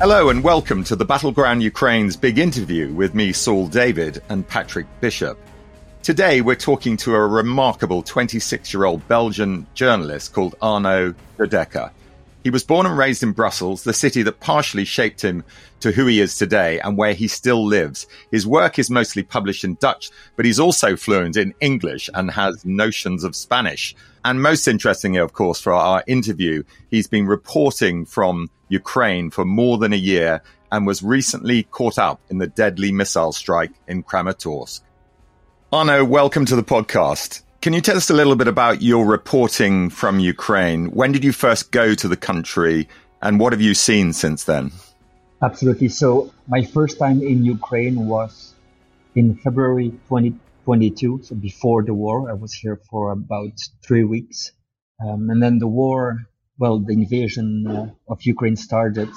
Hello and welcome to the Battleground Ukraine's big interview with me, Saul David, and Patrick Bishop. Today we're talking to a remarkable 26 year old Belgian journalist called Arnaud de. He was born and raised in Brussels, the city that partially shaped him to who he is today and where he still lives. His work is mostly published in Dutch, but he's also fluent in English and has notions of Spanish. And most interestingly, of course, for our interview, he's been reporting from Ukraine for more than a year and was recently caught up in the deadly missile strike in Kramatorsk. Arnaud, welcome to the podcast. Can you tell us a little bit about your reporting from Ukraine? When did you first go to the country and what have you seen since then? Absolutely. So, my first time in Ukraine was in February 2022. So, before the war, I was here for about three weeks. Um, and then the war, well, the invasion uh, of Ukraine started.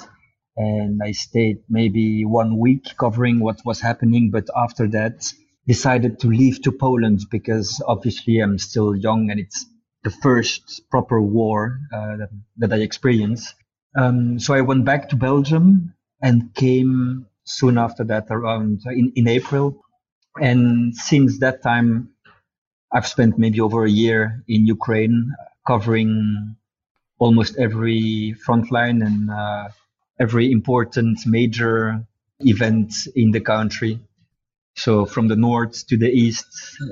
And I stayed maybe one week covering what was happening. But after that, decided to leave to Poland because obviously I'm still young and it's the first proper war uh, that, that, I experienced. Um, so I went back to Belgium and came soon after that around in, in April. And since that time, I've spent maybe over a year in Ukraine covering almost every front line and uh, every important major event in the country. So from the north to the east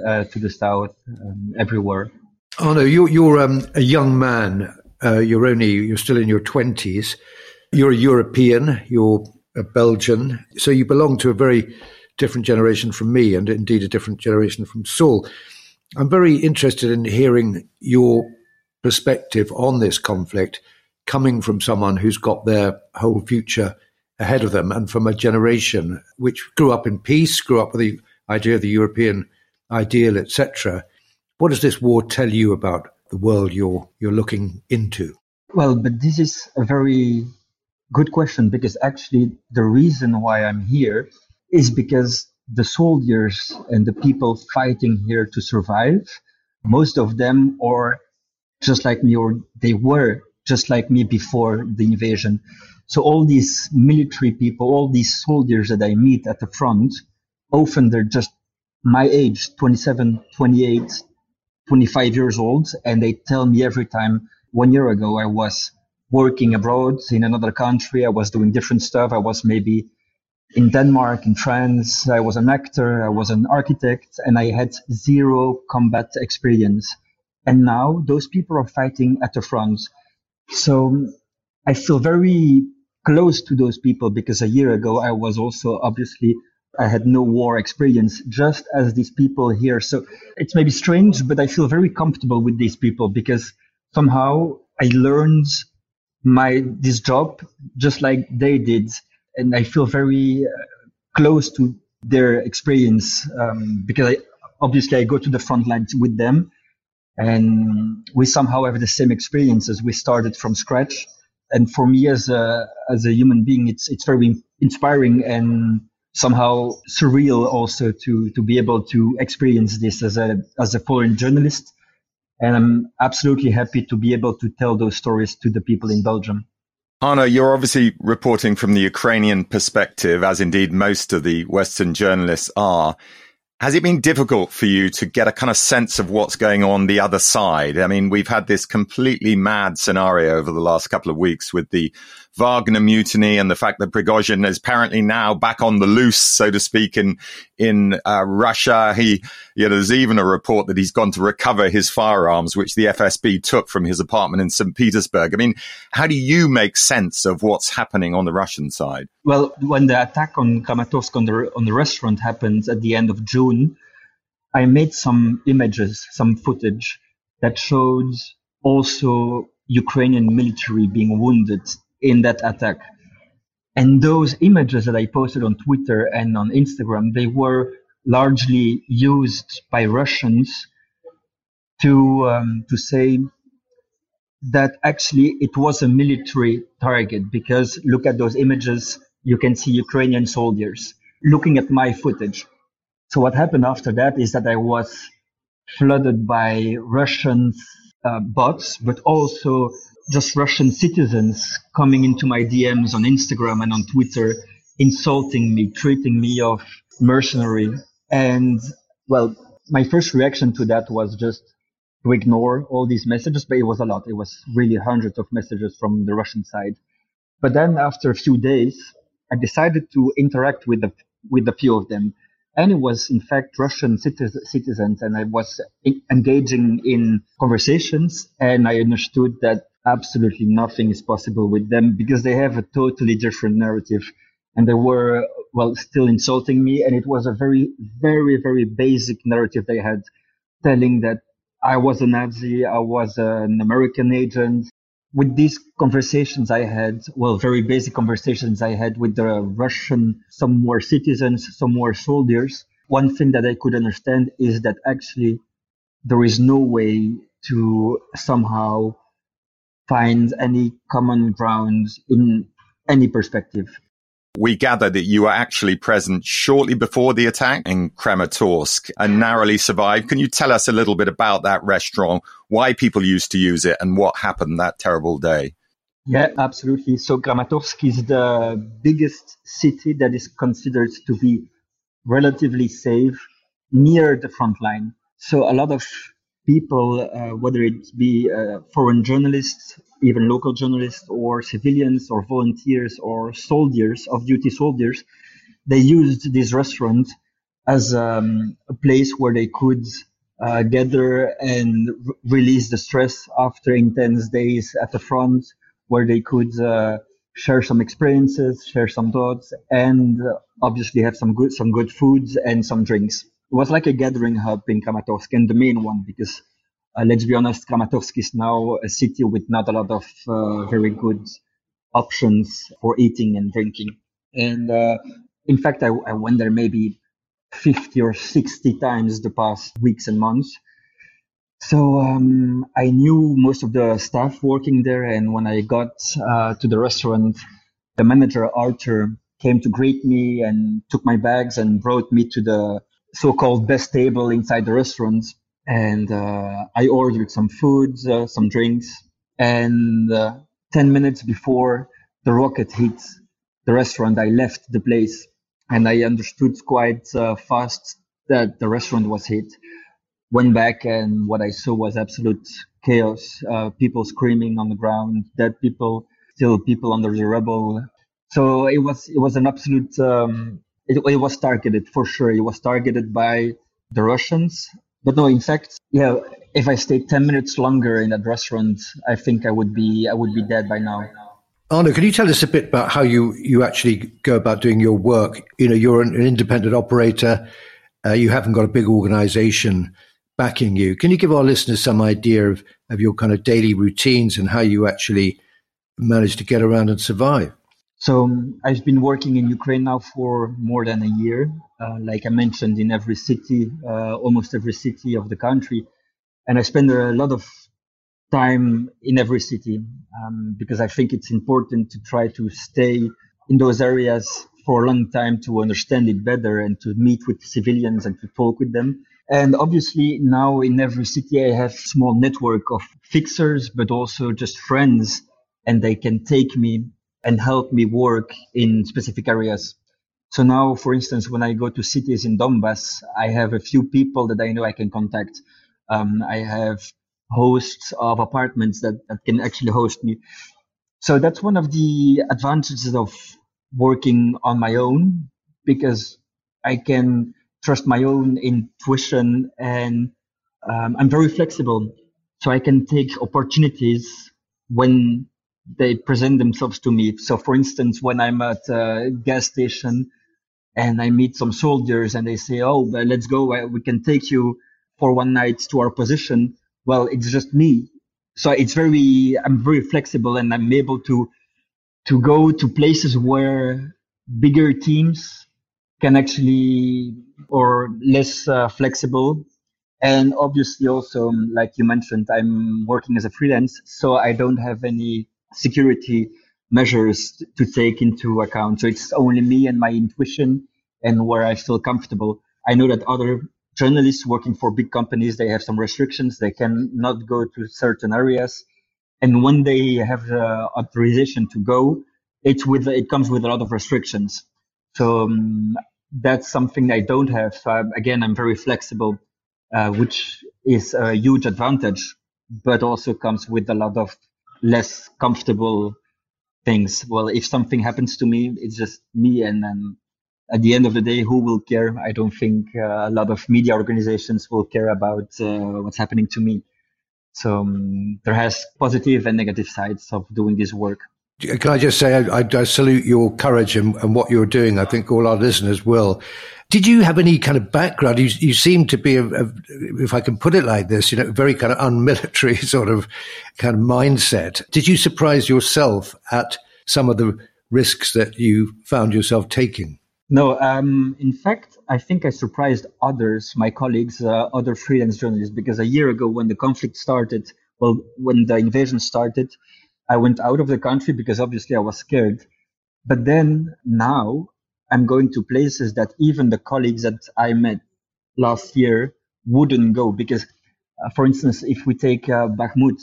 uh, to the south, um, everywhere. Oh no, you're you're um, a young man. Uh, you're only you're still in your twenties. You're a European. You're a Belgian. So you belong to a very different generation from me, and indeed a different generation from Saul. I'm very interested in hearing your perspective on this conflict, coming from someone who's got their whole future ahead of them and from a generation which grew up in peace, grew up with the idea of the European ideal, etc. What does this war tell you about the world you're you're looking into? Well, but this is a very good question because actually the reason why I'm here is because the soldiers and the people fighting here to survive, most of them are just like me or they were just like me before the invasion. So all these military people, all these soldiers that I meet at the front, often they're just my age, 27, 28, 25 years old. And they tell me every time, one year ago, I was working abroad in another country. I was doing different stuff. I was maybe in Denmark, in France. I was an actor. I was an architect and I had zero combat experience. And now those people are fighting at the front. So I feel very close to those people because a year ago I was also obviously I had no war experience, just as these people here. So it's maybe strange, but I feel very comfortable with these people because somehow I learned my this job just like they did, and I feel very uh, close to their experience um, because I, obviously I go to the front lines with them, and we somehow have the same experiences. We started from scratch and for me as a as a human being, it's it's very inspiring and somehow surreal also to to be able to experience this as a as a foreign journalist. And I'm absolutely happy to be able to tell those stories to the people in Belgium. Arnaud, you're obviously reporting from the Ukrainian perspective, as indeed most of the Western journalists are. Has it been difficult for you to get a kind of sense of what's going on the other side? I mean, we've had this completely mad scenario over the last couple of weeks with the Wagner mutiny and the fact that Prigozhin is apparently now back on the loose, so to speak, in in uh, Russia. He, you know, there's even a report that he's gone to recover his firearms, which the FSB took from his apartment in St. Petersburg. I mean, how do you make sense of what's happening on the Russian side? Well, when the attack on Kramatorsk on the on the restaurant happened at the end of June, I made some images, some footage that showed also Ukrainian military being wounded in that attack. And those images that I posted on Twitter and on Instagram, they were largely used by Russians to um, to say that actually it was a military target because look at those images, you can see Ukrainian soldiers. Looking at my footage, so what happened after that is that I was flooded by Russian uh, bots, but also just Russian citizens coming into my DMs on Instagram and on Twitter, insulting me, treating me of mercenary. And well, my first reaction to that was just to ignore all these messages, but it was a lot. It was really hundreds of messages from the Russian side. But then after a few days, I decided to interact with the, with a few of them and it was in fact Russian citizens, and I was engaging in conversations, and I understood that absolutely nothing is possible with them because they have a totally different narrative, and they were well still insulting me, and it was a very, very, very basic narrative they had, telling that I was a Nazi, I was an American agent, with these conversations I had, well, very basic conversations I had with the Russian, some more citizens, some more soldiers, one thing that I could understand is that actually there is no way to somehow find any common ground in any perspective. We gather that you were actually present shortly before the attack in Kramatorsk and narrowly survived. Can you tell us a little bit about that restaurant, why people used to use it, and what happened that terrible day? Yeah, absolutely. So Kramatorsk is the biggest city that is considered to be relatively safe near the front line. So a lot of people, uh, whether it be uh, foreign journalists, even local journalists, or civilians, or volunteers, or soldiers, of duty soldiers, they used this restaurant as um, a place where they could uh, gather and r- release the stress after intense days at the front, where they could uh, share some experiences, share some thoughts, and uh, obviously have some good some good foods and some drinks was like a gathering hub in Kramatorsk and the main one because uh, let's be honest, Kramatorsk is now a city with not a lot of uh, very good options for eating and drinking. And uh, in fact, I, I, went there maybe 50 or 60 times the past weeks and months. So um, I knew most of the staff working there. And when I got uh, to the restaurant, the manager, Arthur, came to greet me and took my bags and brought me to the so-called best table inside the restaurant, and uh, I ordered some foods, uh, some drinks, and uh, ten minutes before the rocket hit the restaurant, I left the place, and I understood quite uh, fast that the restaurant was hit. Went back, and what I saw was absolute chaos. Uh, people screaming on the ground, dead people, still people under the rubble. So it was it was an absolute um, it, it was targeted for sure. It was targeted by the Russians. But no, in fact, yeah, if I stayed 10 minutes longer in that restaurant, I think I would be, I would be dead by now. Arnaud, can you tell us a bit about how you, you actually go about doing your work? You know, you're an, an independent operator. Uh, you haven't got a big organization backing you. Can you give our listeners some idea of, of your kind of daily routines and how you actually manage to get around and survive? So um, I've been working in Ukraine now for more than a year. Uh, like I mentioned, in every city, uh, almost every city of the country, and I spend a lot of time in every city um, because I think it's important to try to stay in those areas for a long time to understand it better and to meet with civilians and to talk with them. And obviously now in every city I have small network of fixers, but also just friends and they can take me and help me work in specific areas. So now, for instance, when I go to cities in Donbass, I have a few people that I know I can contact. Um, I have hosts of apartments that, that can actually host me. So that's one of the advantages of working on my own because I can trust my own intuition and um, I'm very flexible. So I can take opportunities when they present themselves to me. So for instance, when I'm at a gas station and I meet some soldiers and they say, Oh, let's go. We can take you for one night to our position. Well, it's just me. So it's very, I'm very flexible and I'm able to, to go to places where bigger teams can actually, or less uh, flexible. And obviously also, like you mentioned, I'm working as a freelance, so I don't have any security measures to take into account. So it's only me and my intuition and where I feel comfortable. I know that other journalists working for big companies, they have some restrictions. They cannot go to certain areas. And when they have the authorization to go, it's with, it comes with a lot of restrictions. So um, that's something I don't have. Uh, again, I'm very flexible, uh, which is a huge advantage, but also comes with a lot of less comfortable things. Well, if something happens to me, it's just me, and then at the end of the day, who will care? I don't think uh, a lot of media organizations will care about uh, what's happening to me. So um, there has positive and negative sides of doing this work. Can I just say, I, I salute your courage and, and, what you're doing. I think all our listeners will. Did you have any kind of background? You, you seem to be, a, a, if I can put it like this, you know, very kind of unmilitary sort of kind of mindset. Did you surprise yourself at some of the risks that you found yourself taking? No, um, in fact, I think I surprised others, my colleagues, uh, other freelance journalists, because a year ago when the conflict started, well, when the invasion started, I went out of the country because obviously I was scared. But then now I'm going to places that even the colleagues that I met last year wouldn't go because, uh, for instance, if we take uh, Bakhmut,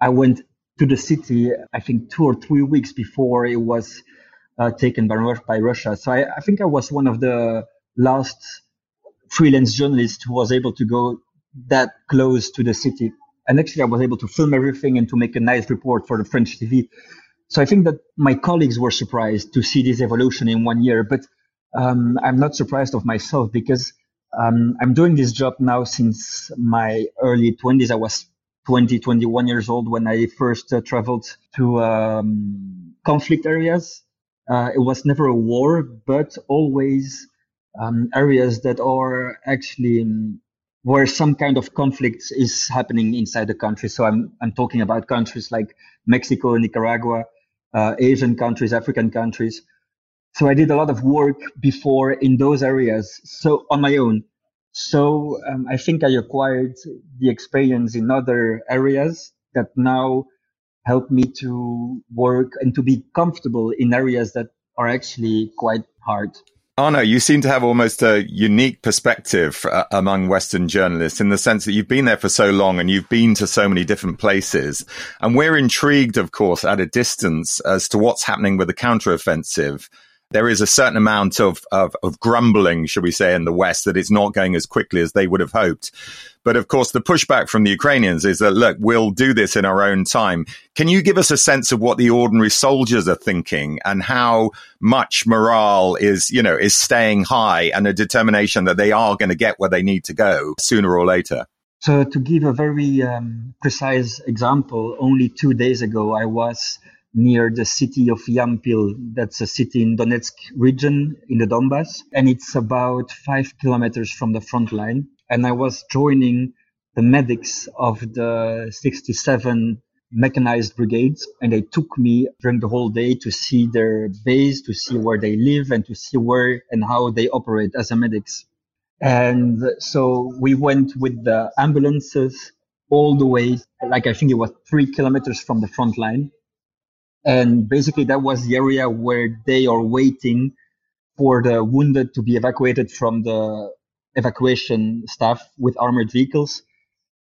I went to the city, I think two or three weeks before it was uh, taken by, by Russia. So I, I think I was one of the last freelance journalists who was able to go that close to the city and actually I was able to film everything and to make a nice report for the French TV. So I think that my colleagues were surprised to see this evolution in one year, but um, I'm not surprised of myself because um, I'm doing this job now since my early 20s. I was 20, 21 years old when I first uh, traveled to um, conflict areas. Uh, it was never a war, but always um, areas that are actually um, where some kind of conflict is happening inside the country. So I'm I'm talking about countries like Mexico, Nicaragua, uh, Asian countries, African countries. So I did a lot of work before in those areas, so on my own. So um, I think I acquired the experience in other areas that now help me to work and to be comfortable in areas that are actually quite hard. Arnaud, you seem to have almost a unique perspective uh, among Western journalists in the sense that you've been there for so long and you've been to so many different places. And we're intrigued, of course, at a distance as to what's happening with the counteroffensive there is a certain amount of, of, of grumbling, should we say, in the West that it's not going as quickly as they would have hoped. But of course, the pushback from the Ukrainians is that, look, we'll do this in our own time. Can you give us a sense of what the ordinary soldiers are thinking and how much morale is, you know, is staying high and a determination that they are going to get where they need to go sooner or later? So to give a very um, precise example, only two days ago, I was near the city of Yampil. That's a city in Donetsk region in the Donbass. And it's about five kilometers from the front line. And I was joining the medics of the 67 mechanized brigades and they took me during the whole day to see their base, to see where they live and to see where and how they operate as a medics. And so we went with the ambulances all the way, like I think it was three kilometers from the front line and basically, that was the area where they are waiting for the wounded to be evacuated from the evacuation staff with armored vehicles.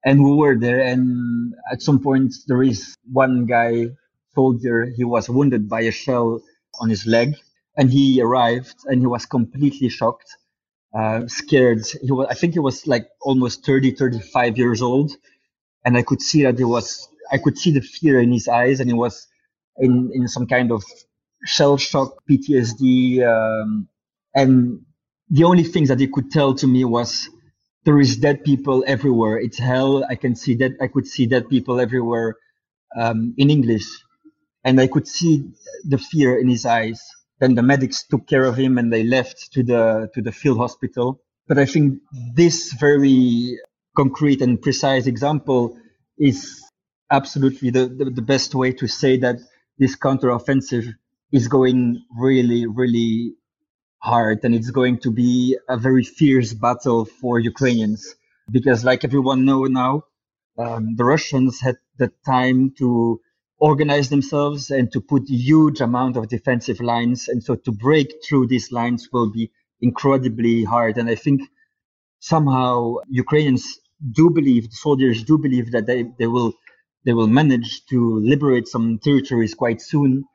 And we were there. And at some point, there is one guy, soldier, he was wounded by a shell on his leg. And he arrived and he was completely shocked, uh, scared. He was, I think he was like almost 30, 35 years old. And I could see that he was, I could see the fear in his eyes and he was in, in some kind of shell shock, PTSD. Um, and the only things that they could tell to me was there is dead people everywhere. It's hell. I can see that. I could see dead people everywhere um, in English. And I could see the fear in his eyes. Then the medics took care of him and they left to the, to the field hospital. But I think this very concrete and precise example is absolutely the, the, the best way to say that this counteroffensive is going really, really hard and it's going to be a very fierce battle for Ukrainians because like everyone know now, um, the Russians had the time to organize themselves and to put huge amount of defensive lines. And so to break through these lines will be incredibly hard. And I think somehow Ukrainians do believe, soldiers do believe that they, they will they will manage to liberate some territories quite soon,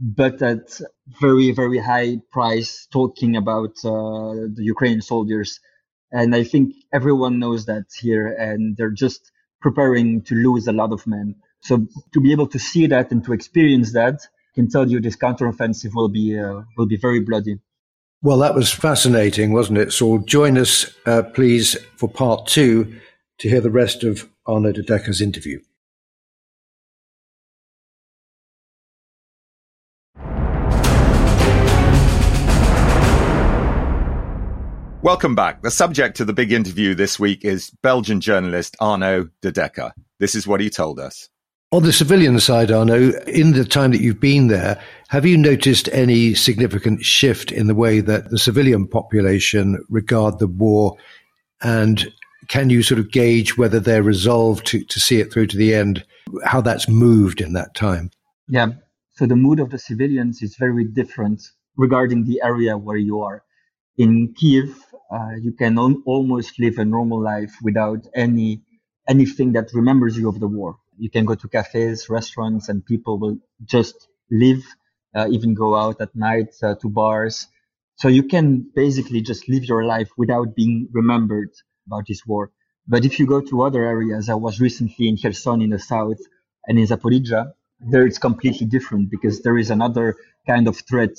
but at very very high price. Talking about uh, the Ukrainian soldiers, and I think everyone knows that here, and they're just preparing to lose a lot of men. So to be able to see that and to experience that, can tell you this counteroffensive will be uh, will be very bloody. Well, that was fascinating, wasn't it? So join us, uh, please, for part two to hear the rest of de Decker's interview. Welcome back. The subject of the big interview this week is Belgian journalist Arnaud de Decker. This is what he told us. On the civilian side, Arnaud, in the time that you've been there, have you noticed any significant shift in the way that the civilian population regard the war? And can you sort of gauge whether they're resolved to, to see it through to the end, how that's moved in that time? Yeah. So the mood of the civilians is very different regarding the area where you are. In Kiev, uh, you can almost live a normal life without any anything that remembers you of the war you can go to cafes, restaurants, and people will just live, uh, even go out at night uh, to bars. So you can basically just live your life without being remembered about this war. But if you go to other areas, I was recently in Kherson in the south and in Zaporizhia, there it's completely different because there is another kind of threat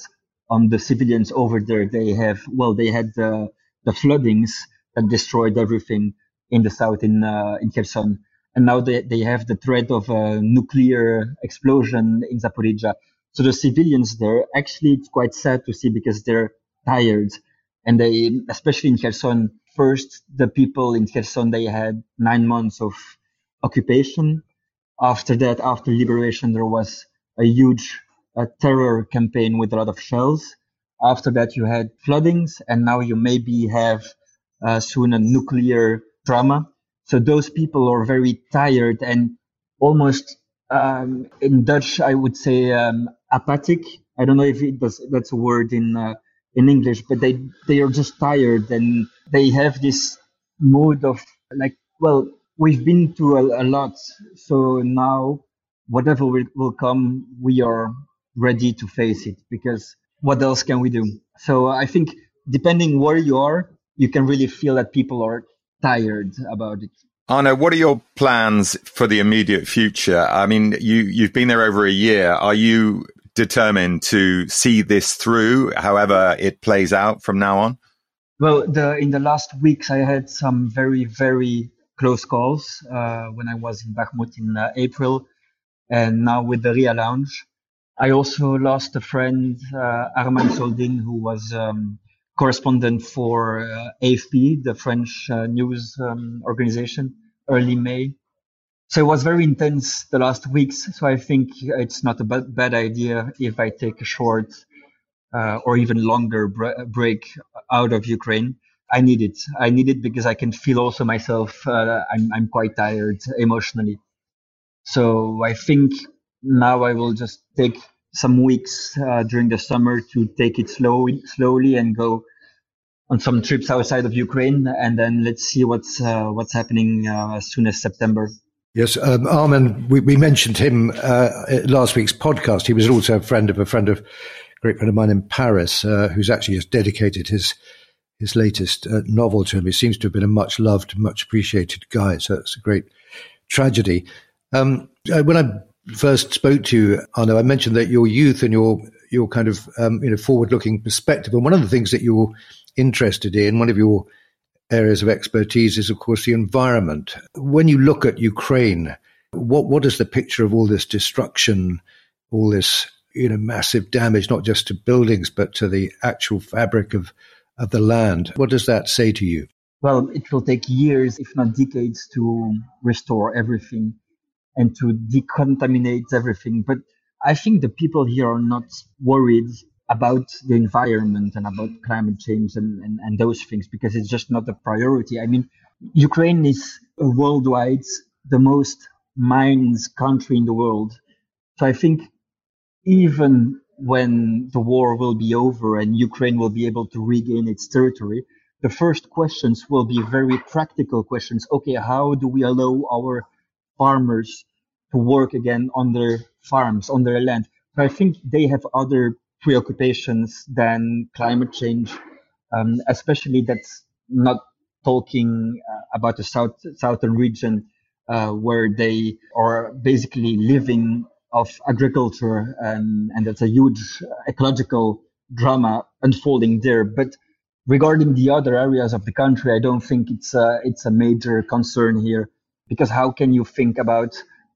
on the civilians over there. They have, well, they had the, the floodings that destroyed everything in the south in, uh, in Kherson and now they, they have the threat of a nuclear explosion in Zaporizhia. So the civilians there, actually, it's quite sad to see because they're tired. And they, especially in Kherson, first, the people in Kherson, they had nine months of occupation. After that, after liberation, there was a huge uh, terror campaign with a lot of shells. After that, you had floodings, and now you maybe have uh, soon a nuclear drama. So those people are very tired and almost um, in Dutch, I would say um, apathic. I don't know if it does, that's a word in uh, in English, but they they are just tired and they have this mood of like, well, we've been through a, a lot, so now whatever will, will come, we are ready to face it because what else can we do? So I think depending where you are, you can really feel that people are tired about it. Arnaud, what are your plans for the immediate future? I mean, you, you've been there over a year. Are you determined to see this through, however it plays out from now on? Well, the, in the last weeks, I had some very, very close calls uh, when I was in Bakhmut in uh, April, and now with the RIA Lounge. I also lost a friend, uh, Arman Soldin, who was um, correspondent for uh, AFP, the French uh, news um, organization, early May. So it was very intense the last weeks. So I think it's not a bad, bad idea if I take a short uh, or even longer bre- break out of Ukraine. I need it. I need it because I can feel also myself. Uh, I'm I'm quite tired emotionally. So I think now I will just take some weeks uh, during the summer to take it slowly, slowly and go on some trips outside of Ukraine, and then let's see what's uh, what's happening uh, as soon as September. Yes, um, Arman, we, we, mentioned him uh, last week's podcast. He was also a friend of a friend of a great friend of mine in Paris, uh, who's actually just dedicated his his latest uh, novel to him. He seems to have been a much loved, much appreciated guy. So it's a great tragedy. Um, when I first spoke to you, Arnaud, I mentioned that your youth and your your kind of um, you know forward looking perspective, and one of the things that you're interested in, one of your areas of expertise is, of course, the environment. When you look at Ukraine, what what is the picture of all this destruction, all this you know massive damage, not just to buildings but to the actual fabric of of the land? What does that say to you? Well, it will take years, if not decades, to restore everything and to decontaminate everything. But I think the people here are not worried about the environment and about climate change and, and, and those things because it's just not a priority. I mean, Ukraine is worldwide the most mined country in the world. So I think even when the war will be over and Ukraine will be able to regain its territory, the first questions will be very practical questions. Okay, how do we allow our farmers to work again on their farms, on their land? So I think they have other preoccupations than climate change, um, especially that's not talking uh, about the south southern region uh, where they are basically living of agriculture and, and that's a huge ecological drama unfolding there. But regarding the other areas of the country, I don't think it's a, it's a major concern here because how can you think about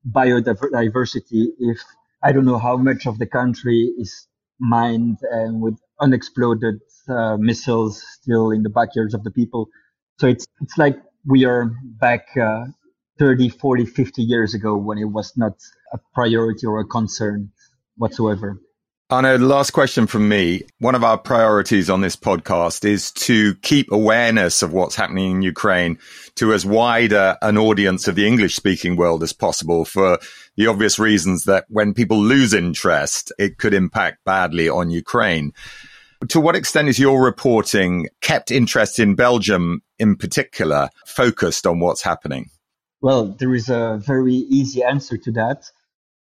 biodiversity if I don't know how much of the country is mined and with unexploded uh, missiles still in the backyards of the people. So it's it's like we are back uh, 30, 40, 50 years ago when it was not a priority or a concern whatsoever. Arnaud, last question from me. One of our priorities on this podcast is to keep awareness of what's happening in Ukraine to as wide an audience of the English speaking world as possible for the obvious reasons that when people lose interest, it could impact badly on Ukraine. To what extent is your reporting kept interest in Belgium in particular focused on what's happening? Well, there is a very easy answer to that.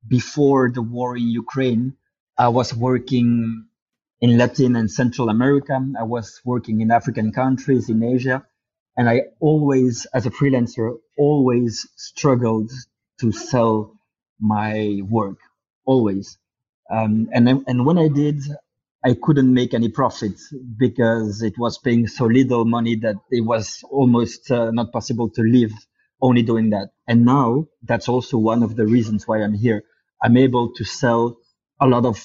Before the war in Ukraine, I was working in Latin and Central America. I was working in African countries, in Asia. And I always, as a freelancer, always struggled to sell my work, always. Um, and, and when I did, I couldn't make any profit because it was paying so little money that it was almost uh, not possible to live only doing that. And now that's also one of the reasons why I'm here. I'm able to sell a lot of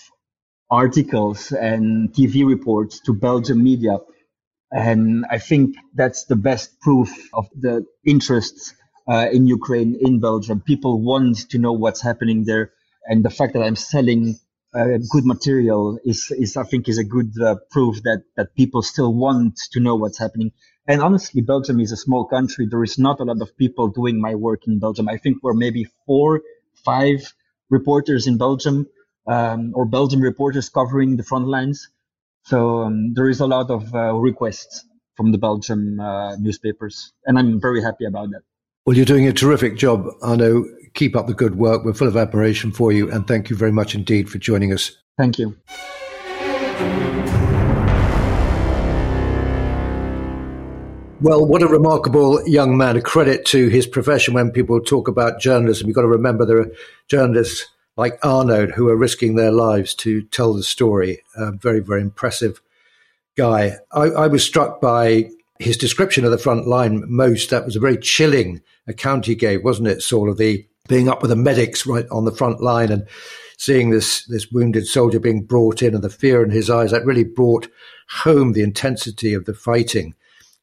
articles and TV reports to Belgian media. And I think that's the best proof of the interests uh, in Ukraine, in Belgium. People want to know what's happening there. And the fact that I'm selling uh, good material is, is, I think, is a good uh, proof that, that people still want to know what's happening. And honestly, Belgium is a small country. There is not a lot of people doing my work in Belgium. I think we're maybe four, five reporters in Belgium um, or Belgian reporters covering the front lines. So um, there is a lot of uh, requests from the Belgian uh, newspapers, and I'm very happy about that. Well, you're doing a terrific job, Arnaud. Keep up the good work. We're full of admiration for you, and thank you very much indeed for joining us. Thank you. Well, what a remarkable young man. A credit to his profession when people talk about journalism. You've got to remember there are journalists like Arnaud, who are risking their lives to tell the story. A very, very impressive guy. I, I, was struck by his description of the front line most. That was a very chilling account he gave, wasn't it, Saul, of the being up with the medics right on the front line and seeing this this wounded soldier being brought in and the fear in his eyes. That really brought home the intensity of the fighting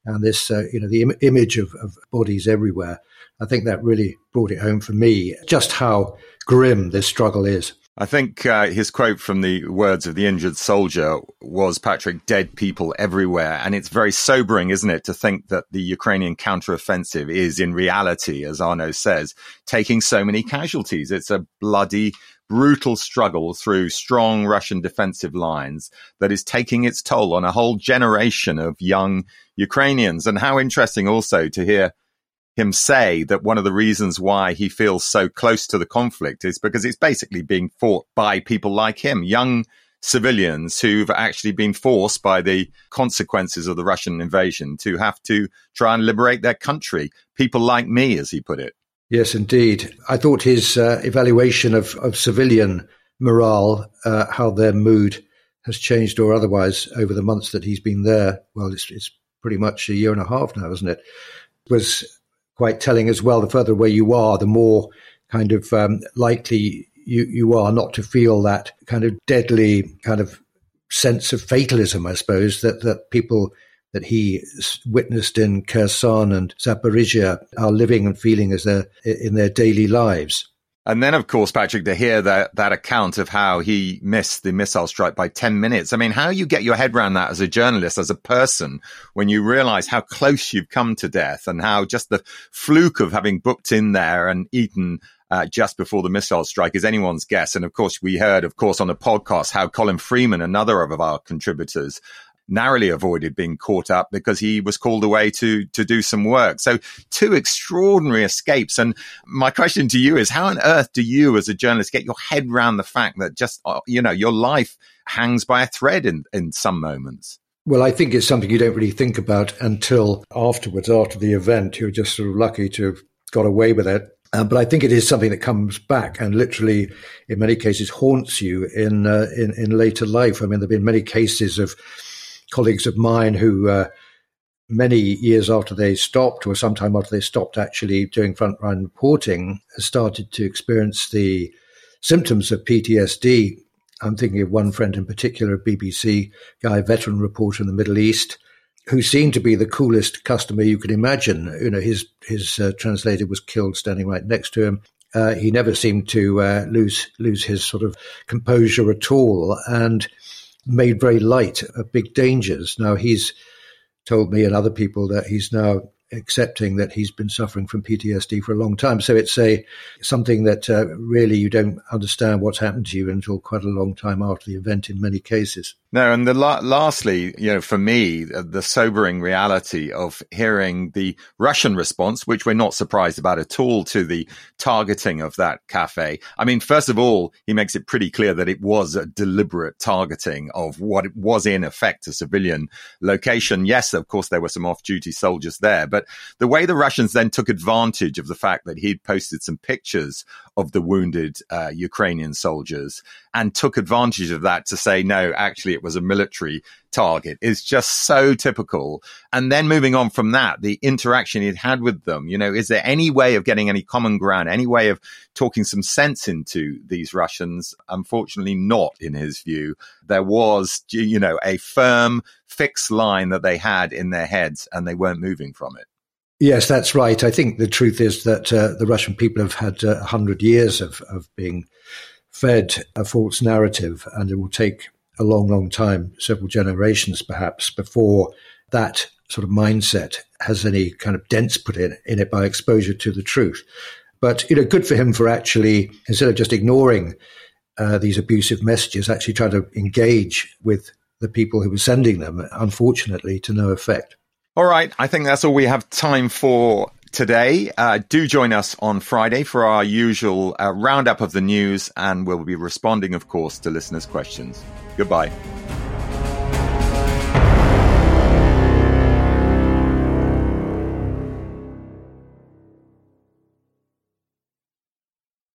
and this, uh, you know, the Im- image of, of bodies everywhere. I think that really brought it home for me just how grim this struggle is. I think uh, his quote from the words of the injured soldier was Patrick, dead people everywhere. And it's very sobering, isn't it, to think that the Ukrainian counteroffensive is in reality, as Arnaud says, taking so many casualties. It's a bloody, brutal struggle through strong Russian defensive lines that is taking its toll on a whole generation of young Ukrainians. And how interesting also to hear him say that one of the reasons why he feels so close to the conflict is because it's basically being fought by people like him, young civilians who've actually been forced by the consequences of the Russian invasion to have to try and liberate their country. People like me, as he put it. Yes, indeed. I thought his uh, evaluation of, of civilian morale, uh, how their mood has changed or otherwise over the months that he's been there. Well, it's, it's pretty much a year and a half now, isn't it? Was quite telling as well. The further away you are, the more kind of um, likely you, you are not to feel that kind of deadly kind of sense of fatalism, I suppose, that, that people that he witnessed in Kherson and Zaporizhia are living and feeling as their, in their daily lives. And then, of course, Patrick, to hear that, that account of how he missed the missile strike by 10 minutes. I mean, how you get your head around that as a journalist, as a person, when you realize how close you've come to death and how just the fluke of having booked in there and eaten uh, just before the missile strike is anyone's guess. And of course, we heard, of course, on the podcast how Colin Freeman, another of our contributors, narrowly avoided being caught up because he was called away to to do some work. So two extraordinary escapes. And my question to you is, how on earth do you, as a journalist, get your head around the fact that just uh, you know your life hangs by a thread in in some moments? Well, I think it's something you don't really think about until afterwards, after the event. You're just sort of lucky to have got away with it. Uh, but I think it is something that comes back and literally, in many cases, haunts you in uh, in, in later life. I mean, there've been many cases of colleagues of mine who, uh, many years after they stopped, or sometime after they stopped actually doing frontline reporting, started to experience the symptoms of PTSD. I'm thinking of one friend in particular, a BBC guy, veteran reporter in the Middle East, who seemed to be the coolest customer you could imagine. You know, his his uh, translator was killed standing right next to him. Uh, he never seemed to uh, lose lose his sort of composure at all, and made very light of big dangers. Now he's told me and other people that he's now accepting that he's been suffering from PTSD for a long time. So it's a something that uh, really you don't understand what's happened to you until quite a long time after the event in many cases. No, and the la- lastly, you know, for me, the sobering reality of hearing the Russian response, which we're not surprised about at all, to the targeting of that cafe. I mean, first of all, he makes it pretty clear that it was a deliberate targeting of what was in effect a civilian location. Yes, of course, there were some off-duty soldiers there, but the way the Russians then took advantage of the fact that he'd posted some pictures of the wounded uh, Ukrainian soldiers and took advantage of that to say, no, actually, it was a military target is just so typical. And then moving on from that, the interaction he'd had with them, you know, is there any way of getting any common ground, any way of talking some sense into these Russians? Unfortunately, not in his view. There was, you know, a firm, fixed line that they had in their heads and they weren't moving from it. Yes, that's right. I think the truth is that uh, the Russian people have had uh, a uh, hundred years of, of being fed a false narrative, and it will take a long, long time, several generations perhaps, before that sort of mindset has any kind of dents put in, in it by exposure to the truth. But, you know, good for him for actually, instead of just ignoring uh, these abusive messages, actually trying to engage with the people who were sending them, unfortunately, to no effect. All right. I think that's all we have time for today. Uh, do join us on Friday for our usual uh, roundup of the news, and we'll be responding, of course, to listeners' questions. Goodbye.